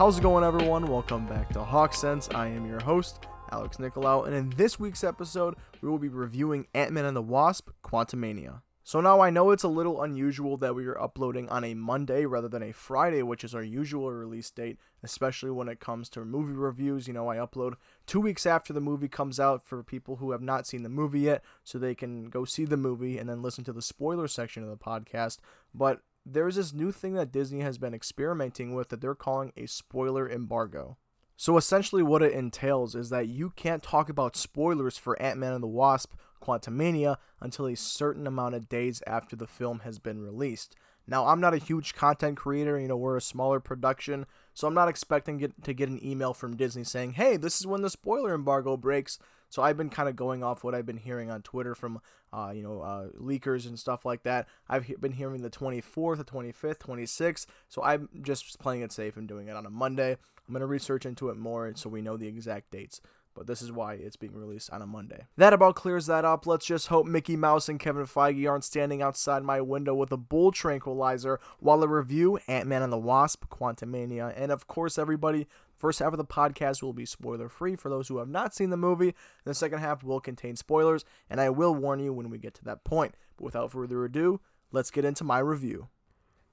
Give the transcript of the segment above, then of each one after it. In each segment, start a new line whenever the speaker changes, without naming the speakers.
How's it going, everyone? Welcome back to Hawk Sense. I am your host, Alex Nicolau, and in this week's episode, we will be reviewing Ant Man and the Wasp Quantumania. So now I know it's a little unusual that we are uploading on a Monday rather than a Friday, which is our usual release date, especially when it comes to movie reviews. You know, I upload two weeks after the movie comes out for people who have not seen the movie yet, so they can go see the movie and then listen to the spoiler section of the podcast. But there's this new thing that Disney has been experimenting with that they're calling a spoiler embargo. So essentially, what it entails is that you can't talk about spoilers for Ant Man and the Wasp Quantumania until a certain amount of days after the film has been released. Now, I'm not a huge content creator, you know, we're a smaller production, so I'm not expecting get, to get an email from Disney saying, hey, this is when the spoiler embargo breaks. So I've been kind of going off what I've been hearing on Twitter from, uh, you know, uh, leakers and stuff like that. I've been hearing the 24th, the 25th, 26th. So I'm just playing it safe and doing it on a Monday. I'm going to research into it more so we know the exact dates but this is why it's being released on a Monday. That about clears that up. Let's just hope Mickey Mouse and Kevin Feige aren't standing outside my window with a bull tranquilizer while I review Ant Man and the Wasp, Quantumania. And of course, everybody, first half of the podcast will be spoiler free for those who have not seen the movie, the second half will contain spoilers, and I will warn you when we get to that point. But without further ado, let's get into my review.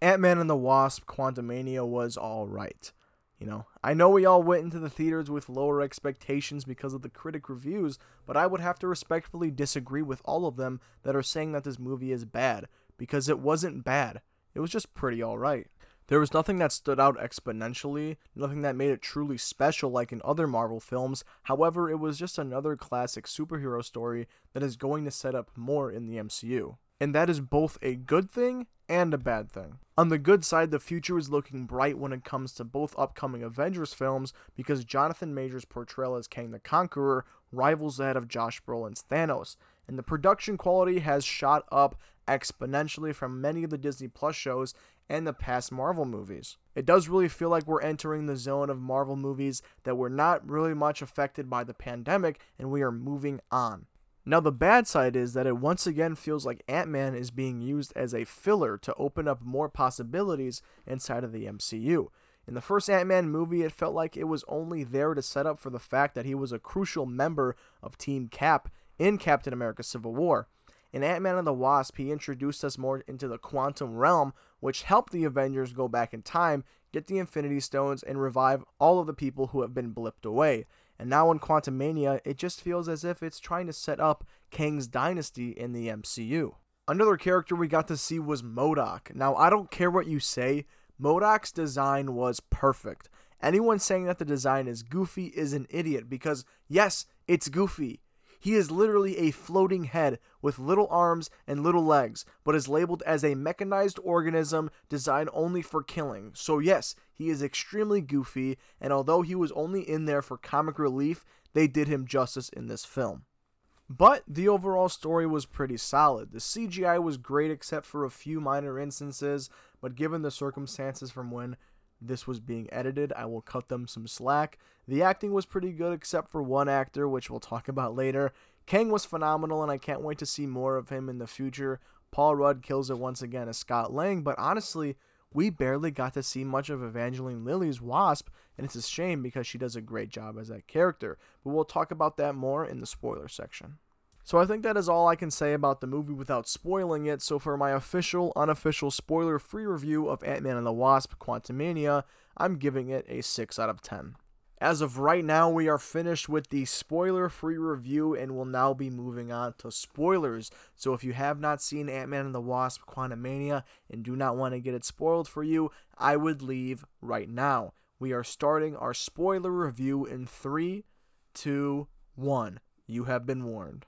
Ant Man and the Wasp, Quantumania was alright. You know, I know we all went into the theaters with lower expectations because of the critic reviews, but I would have to respectfully disagree with all of them that are saying that this movie is bad, because it wasn't bad. It was just pretty alright. There was nothing that stood out exponentially, nothing that made it truly special like in other Marvel films. However, it was just another classic superhero story that is going to set up more in the MCU. And that is both a good thing and a bad thing. On the good side, the future is looking bright when it comes to both upcoming Avengers films because Jonathan Majors' portrayal as Kang the Conqueror rivals that of Josh Brolin's Thanos, and the production quality has shot up exponentially from many of the Disney Plus shows and the past Marvel movies. It does really feel like we're entering the zone of Marvel movies that were not really much affected by the pandemic and we are moving on. Now, the bad side is that it once again feels like Ant Man is being used as a filler to open up more possibilities inside of the MCU. In the first Ant Man movie, it felt like it was only there to set up for the fact that he was a crucial member of Team Cap in Captain America Civil War. In Ant Man and the Wasp, he introduced us more into the quantum realm, which helped the Avengers go back in time, get the Infinity Stones, and revive all of the people who have been blipped away. And now in Quantumania, it just feels as if it's trying to set up Kang's dynasty in the MCU. Another character we got to see was MODOK. Now, I don't care what you say, MODOK's design was perfect. Anyone saying that the design is goofy is an idiot because, yes, it's goofy. He is literally a floating head with little arms and little legs, but is labeled as a mechanized organism designed only for killing. So, yes, he is extremely goofy, and although he was only in there for comic relief, they did him justice in this film. But the overall story was pretty solid. The CGI was great except for a few minor instances, but given the circumstances from when this was being edited, I will cut them some slack. The acting was pretty good except for one actor, which we'll talk about later. Kang was phenomenal, and I can't wait to see more of him in the future. Paul Rudd kills it once again as Scott Lang, but honestly, we barely got to see much of Evangeline Lilly's Wasp, and it's a shame because she does a great job as that character. But we'll talk about that more in the spoiler section. So I think that is all I can say about the movie without spoiling it. So for my official, unofficial, spoiler-free review of Ant-Man and the Wasp: Quantumania, I'm giving it a 6 out of 10. As of right now, we are finished with the spoiler free review and will now be moving on to spoilers. So, if you have not seen Ant Man and the Wasp Quantumania and do not want to get it spoiled for you, I would leave right now. We are starting our spoiler review in 3, 2, 1. You have been warned.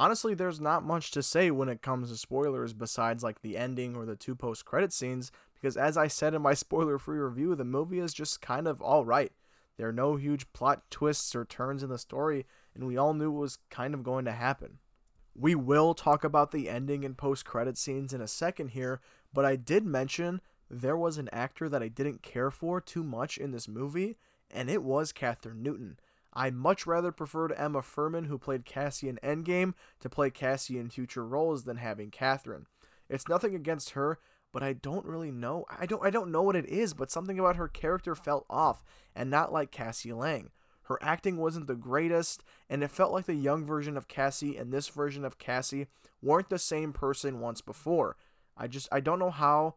Honestly, there's not much to say when it comes to spoilers besides like the ending or the two post credit scenes, because as I said in my spoiler free review, the movie is just kind of alright. There are no huge plot twists or turns in the story, and we all knew it was kind of going to happen. We will talk about the ending and post credit scenes in a second here, but I did mention there was an actor that I didn't care for too much in this movie, and it was Kathryn Newton. I much rather preferred Emma Fuhrmann, who played Cassie in Endgame, to play Cassie in future roles than having Kathryn. It's nothing against her, but I don't really know. I don't I don't know what it is, but something about her character felt off and not like Cassie Lang. Her acting wasn't the greatest, and it felt like the young version of Cassie and this version of Cassie weren't the same person once before. I just I don't know how.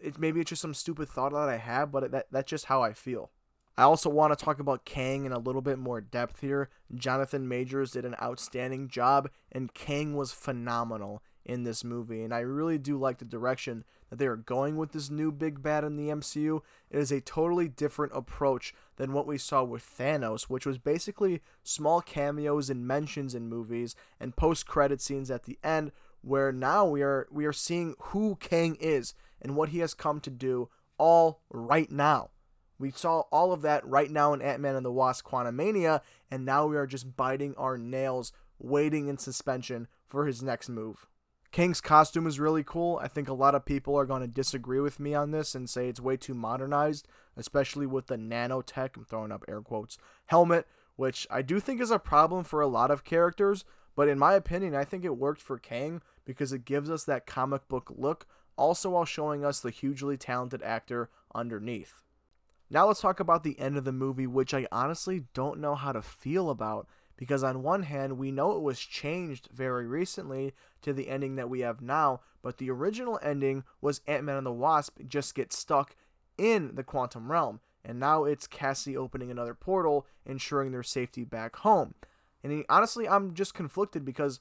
It maybe it's just some stupid thought that I have, but that that's just how I feel. I also want to talk about Kang in a little bit more depth here. Jonathan Majors did an outstanding job, and Kang was phenomenal in this movie. And I really do like the direction that they are going with this new big bad in the MCU. It is a totally different approach than what we saw with Thanos, which was basically small cameos and mentions in movies and post-credit scenes at the end where now we are we are seeing who Kang is and what he has come to do all right now. We saw all of that right now in Ant-Man and the Wasp Quantumania and now we are just biting our nails waiting in suspension for his next move. Kang's costume is really cool. I think a lot of people are going to disagree with me on this and say it's way too modernized, especially with the nanotech, I'm throwing up air quotes, helmet, which I do think is a problem for a lot of characters. But in my opinion, I think it worked for Kang because it gives us that comic book look, also while showing us the hugely talented actor underneath. Now let's talk about the end of the movie, which I honestly don't know how to feel about because on one hand we know it was changed very recently to the ending that we have now but the original ending was ant-man and the wasp just get stuck in the quantum realm and now it's cassie opening another portal ensuring their safety back home. And honestly i'm just conflicted because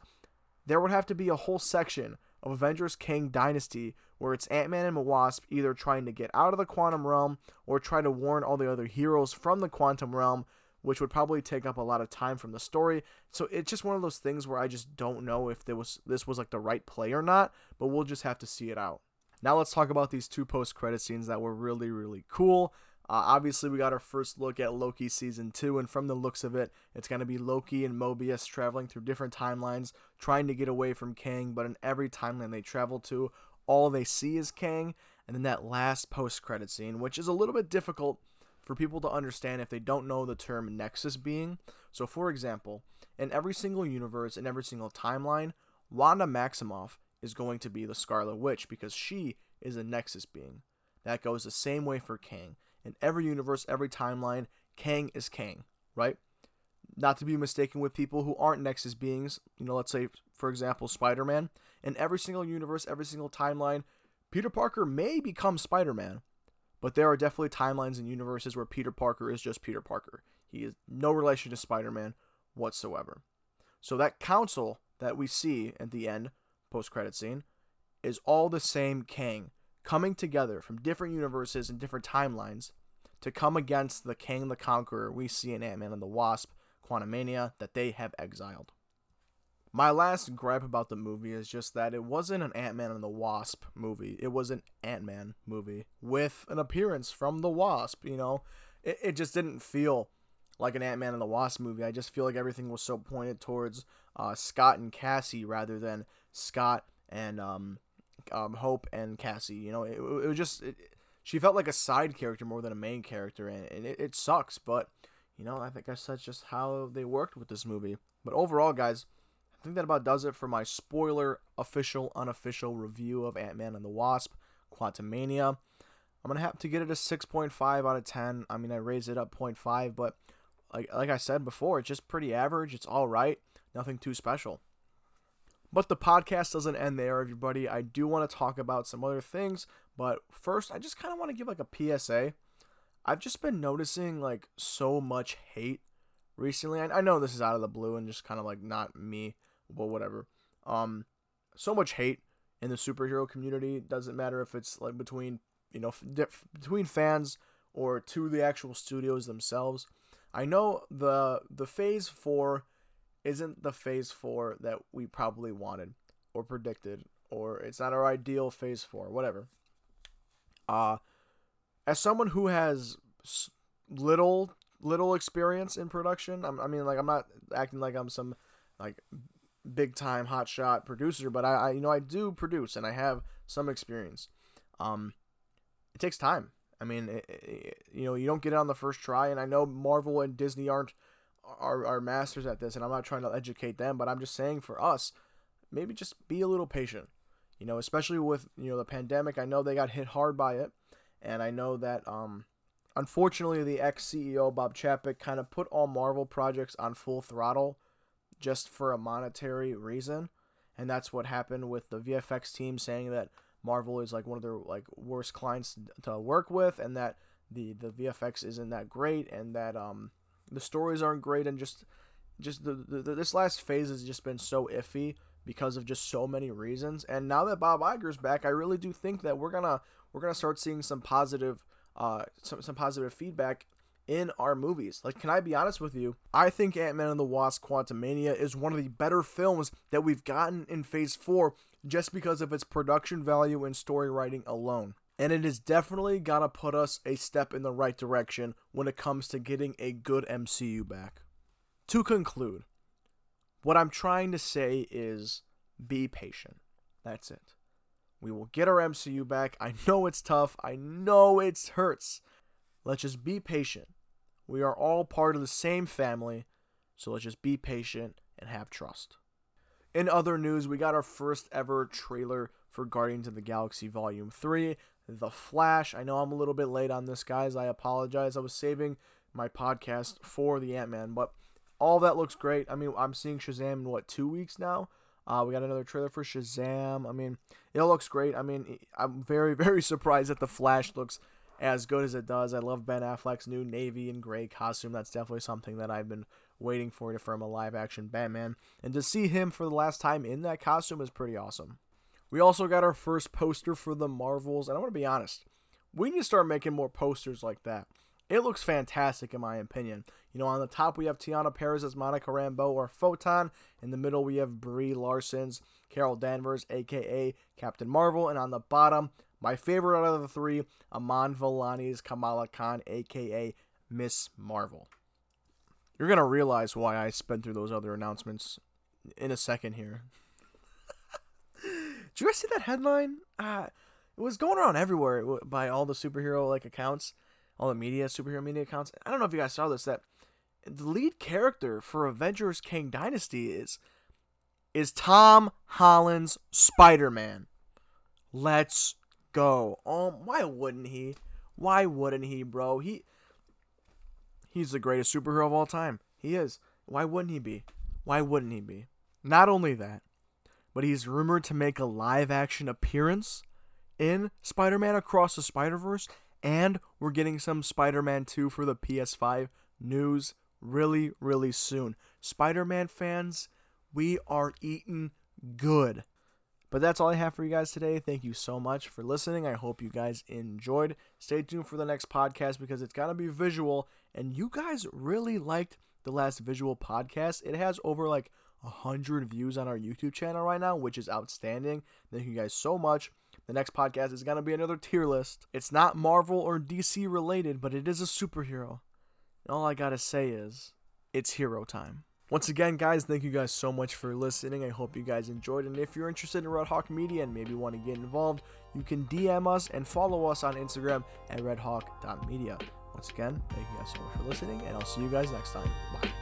there would have to be a whole section of avengers kang dynasty where it's ant-man and the wasp either trying to get out of the quantum realm or try to warn all the other heroes from the quantum realm which would probably take up a lot of time from the story. So it's just one of those things where I just don't know if there was this was like the right play or not, but we'll just have to see it out. Now let's talk about these two post-credit scenes that were really really cool. Uh, obviously, we got our first look at Loki season two, and from the looks of it, it's going to be Loki and Mobius traveling through different timelines, trying to get away from Kang. But in every timeline they travel to, all they see is Kang. And then that last post-credit scene, which is a little bit difficult for people to understand if they don't know the term nexus being. So, for example, in every single universe, in every single timeline, Wanda Maximoff is going to be the Scarlet Witch because she is a nexus being. That goes the same way for Kang. In every universe, every timeline, Kang is Kang, right? Not to be mistaken with people who aren't Nexus beings. You know, let's say, for example, Spider Man. In every single universe, every single timeline, Peter Parker may become Spider Man, but there are definitely timelines and universes where Peter Parker is just Peter Parker. He is no relation to Spider Man whatsoever. So that council that we see at the end, post credit scene, is all the same Kang coming together from different universes and different timelines to come against the Kang the Conqueror we see in Ant Man and the Wasp, Quantumania, that they have exiled. My last gripe about the movie is just that it wasn't an Ant Man and the Wasp movie. It was an Ant Man movie with an appearance from the Wasp. You know, it, it just didn't feel like an Ant Man and the Wasp movie. I just feel like everything was so pointed towards uh, Scott and Cassie rather than Scott and um, um, Hope and Cassie. You know, it, it was just it, she felt like a side character more than a main character, and, and it, it sucks. But you know, I think that's just how they worked with this movie. But overall, guys I think that about does it for my spoiler, official, unofficial review of Ant Man and the Wasp, Quantumania. I'm gonna have to get it a 6.5 out of 10. I mean, I raised it up 0.5, but like like I said before, it's just pretty average. It's all right, nothing too special. But the podcast doesn't end there, everybody. I do want to talk about some other things, but first, I just kind of want to give like a PSA. I've just been noticing like so much hate recently. I, I know this is out of the blue and just kind of like not me but whatever. Um, so much hate in the superhero community. Doesn't matter if it's like between you know f- between fans or to the actual studios themselves. I know the the Phase Four isn't the Phase Four that we probably wanted or predicted, or it's not our ideal Phase Four, whatever. Uh, as someone who has little little experience in production, I'm, I mean, like I'm not acting like I'm some like big time hotshot producer, but I, I, you know I do produce and I have some experience. Um, it takes time. I mean, it, it, you know, you don't get it on the first try, and I know Marvel and Disney aren't are, are masters at this, and I'm not trying to educate them, but I'm just saying for us, maybe just be a little patient. You know, especially with you know the pandemic, I know they got hit hard by it, and I know that um, unfortunately the ex CEO Bob Chapek kind of put all Marvel projects on full throttle, just for a monetary reason, and that's what happened with the VFX team saying that Marvel is like one of their like worst clients to work with, and that the the VFX isn't that great, and that um the stories aren't great, and just just the, the this last phase has just been so iffy because of just so many reasons. And now that Bob Iger's back, I really do think that we're gonna we're gonna start seeing some positive uh some some positive feedback in our movies. Like, can I be honest with you? I think Ant Man and the Wasp Quantumania is one of the better films that we've gotten in Phase 4 just because of its production value and story writing alone. And it has definitely got to put us a step in the right direction when it comes to getting a good MCU back. To conclude, what I'm trying to say is be patient. That's it. We will get our MCU back. I know it's tough. I know it hurts. Let's just be patient. We are all part of the same family, so let's just be patient and have trust. In other news, we got our first ever trailer for Guardians of the Galaxy Volume 3, The Flash. I know I'm a little bit late on this, guys. I apologize. I was saving my podcast for the Ant Man, but all that looks great. I mean, I'm seeing Shazam in what, two weeks now? Uh, we got another trailer for Shazam. I mean, it looks great. I mean, I'm very, very surprised that The Flash looks as good as it does. I love Ben Affleck's new navy and gray costume. That's definitely something that I've been waiting for to from a live action Batman. And to see him for the last time in that costume is pretty awesome. We also got our first poster for the Marvels, and I want to be honest, we need to start making more posters like that. It looks fantastic in my opinion. You know, on the top we have Teyonah Parris as Monica Rambeau or Photon. In the middle we have Brie Larson's Carol Danvers, aka Captain Marvel, and on the bottom my favorite out of the three, Iman Vellani's Kamala Khan, aka Miss Marvel. You're gonna realize why I sped through those other announcements in a second here. Did you guys see that headline? Uh, it was going around everywhere by all the superhero like accounts, all the media superhero media accounts. I don't know if you guys saw this. That the lead character for Avengers Kang Dynasty is is Tom Holland's Spider Man. Let's go. Um, why wouldn't he? Why wouldn't he, bro? He he's the greatest superhero of all time. He is. Why wouldn't he be? Why wouldn't he be? Not only that, but he's rumored to make a live action appearance in Spider Man Across the Spider Verse, and we're getting some Spider Man 2 for the PS5 news really, really soon. Spider Man fans, we are eating good. But that's all I have for you guys today. Thank you so much for listening. I hope you guys enjoyed. Stay tuned for the next podcast because it's going to be visual. And you guys really liked the last visual podcast. It has over like 100 views on our YouTube channel right now, which is outstanding. Thank you guys so much. The next podcast is going to be another tier list. It's not Marvel or DC related, but it is a superhero. And all I got to say is, it's hero time. Once again, guys, thank you guys so much for listening. I hope you guys enjoyed. And if you're interested in Red Hawk Media and maybe want to get involved, you can DM us and follow us on Instagram at redhawk.media. Once again, thank you guys so much for listening, and I'll see you guys next time. Bye.